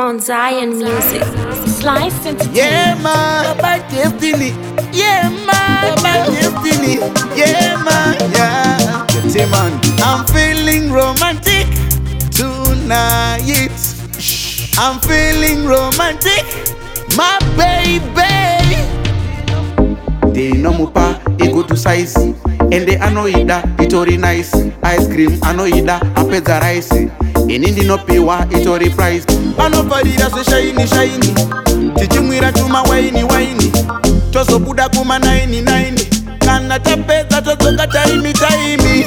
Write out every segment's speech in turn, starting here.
Mount Zion music. Slice into Yeah, ma, By destiny. Yeah, ma, By destiny. Yeah, ma, Yeah. Pretty man. I'm feeling romantic tonight. I'm feeling romantic. My baby. They know mupa, it go to size. And they annoy that, it very nice. Ice cream, annoy that, appetizer rice. ini ndinopiwa itori prize vanofarira zveshaini shaini tichimwira tuma waini waini tozobuda kuma 99 kana tapedza todzoka taimi taimi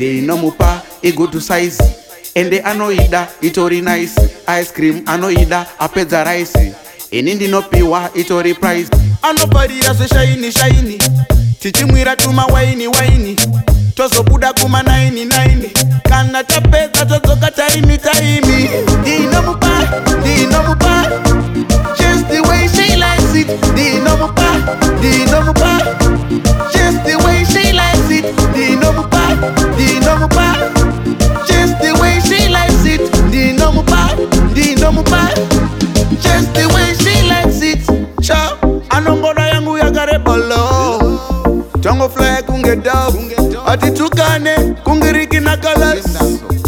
ndeinomupa igood saizi ende anoida itori nice ice cream anoida apedza raisi ini ndinopiwa itori prize anobharira zveshaini shaini tichimwira tuma waini waini tozobuda kuma 99 kana tapedza todzoka taimi kungo fly kunge dove ati tukane kungiriki na colors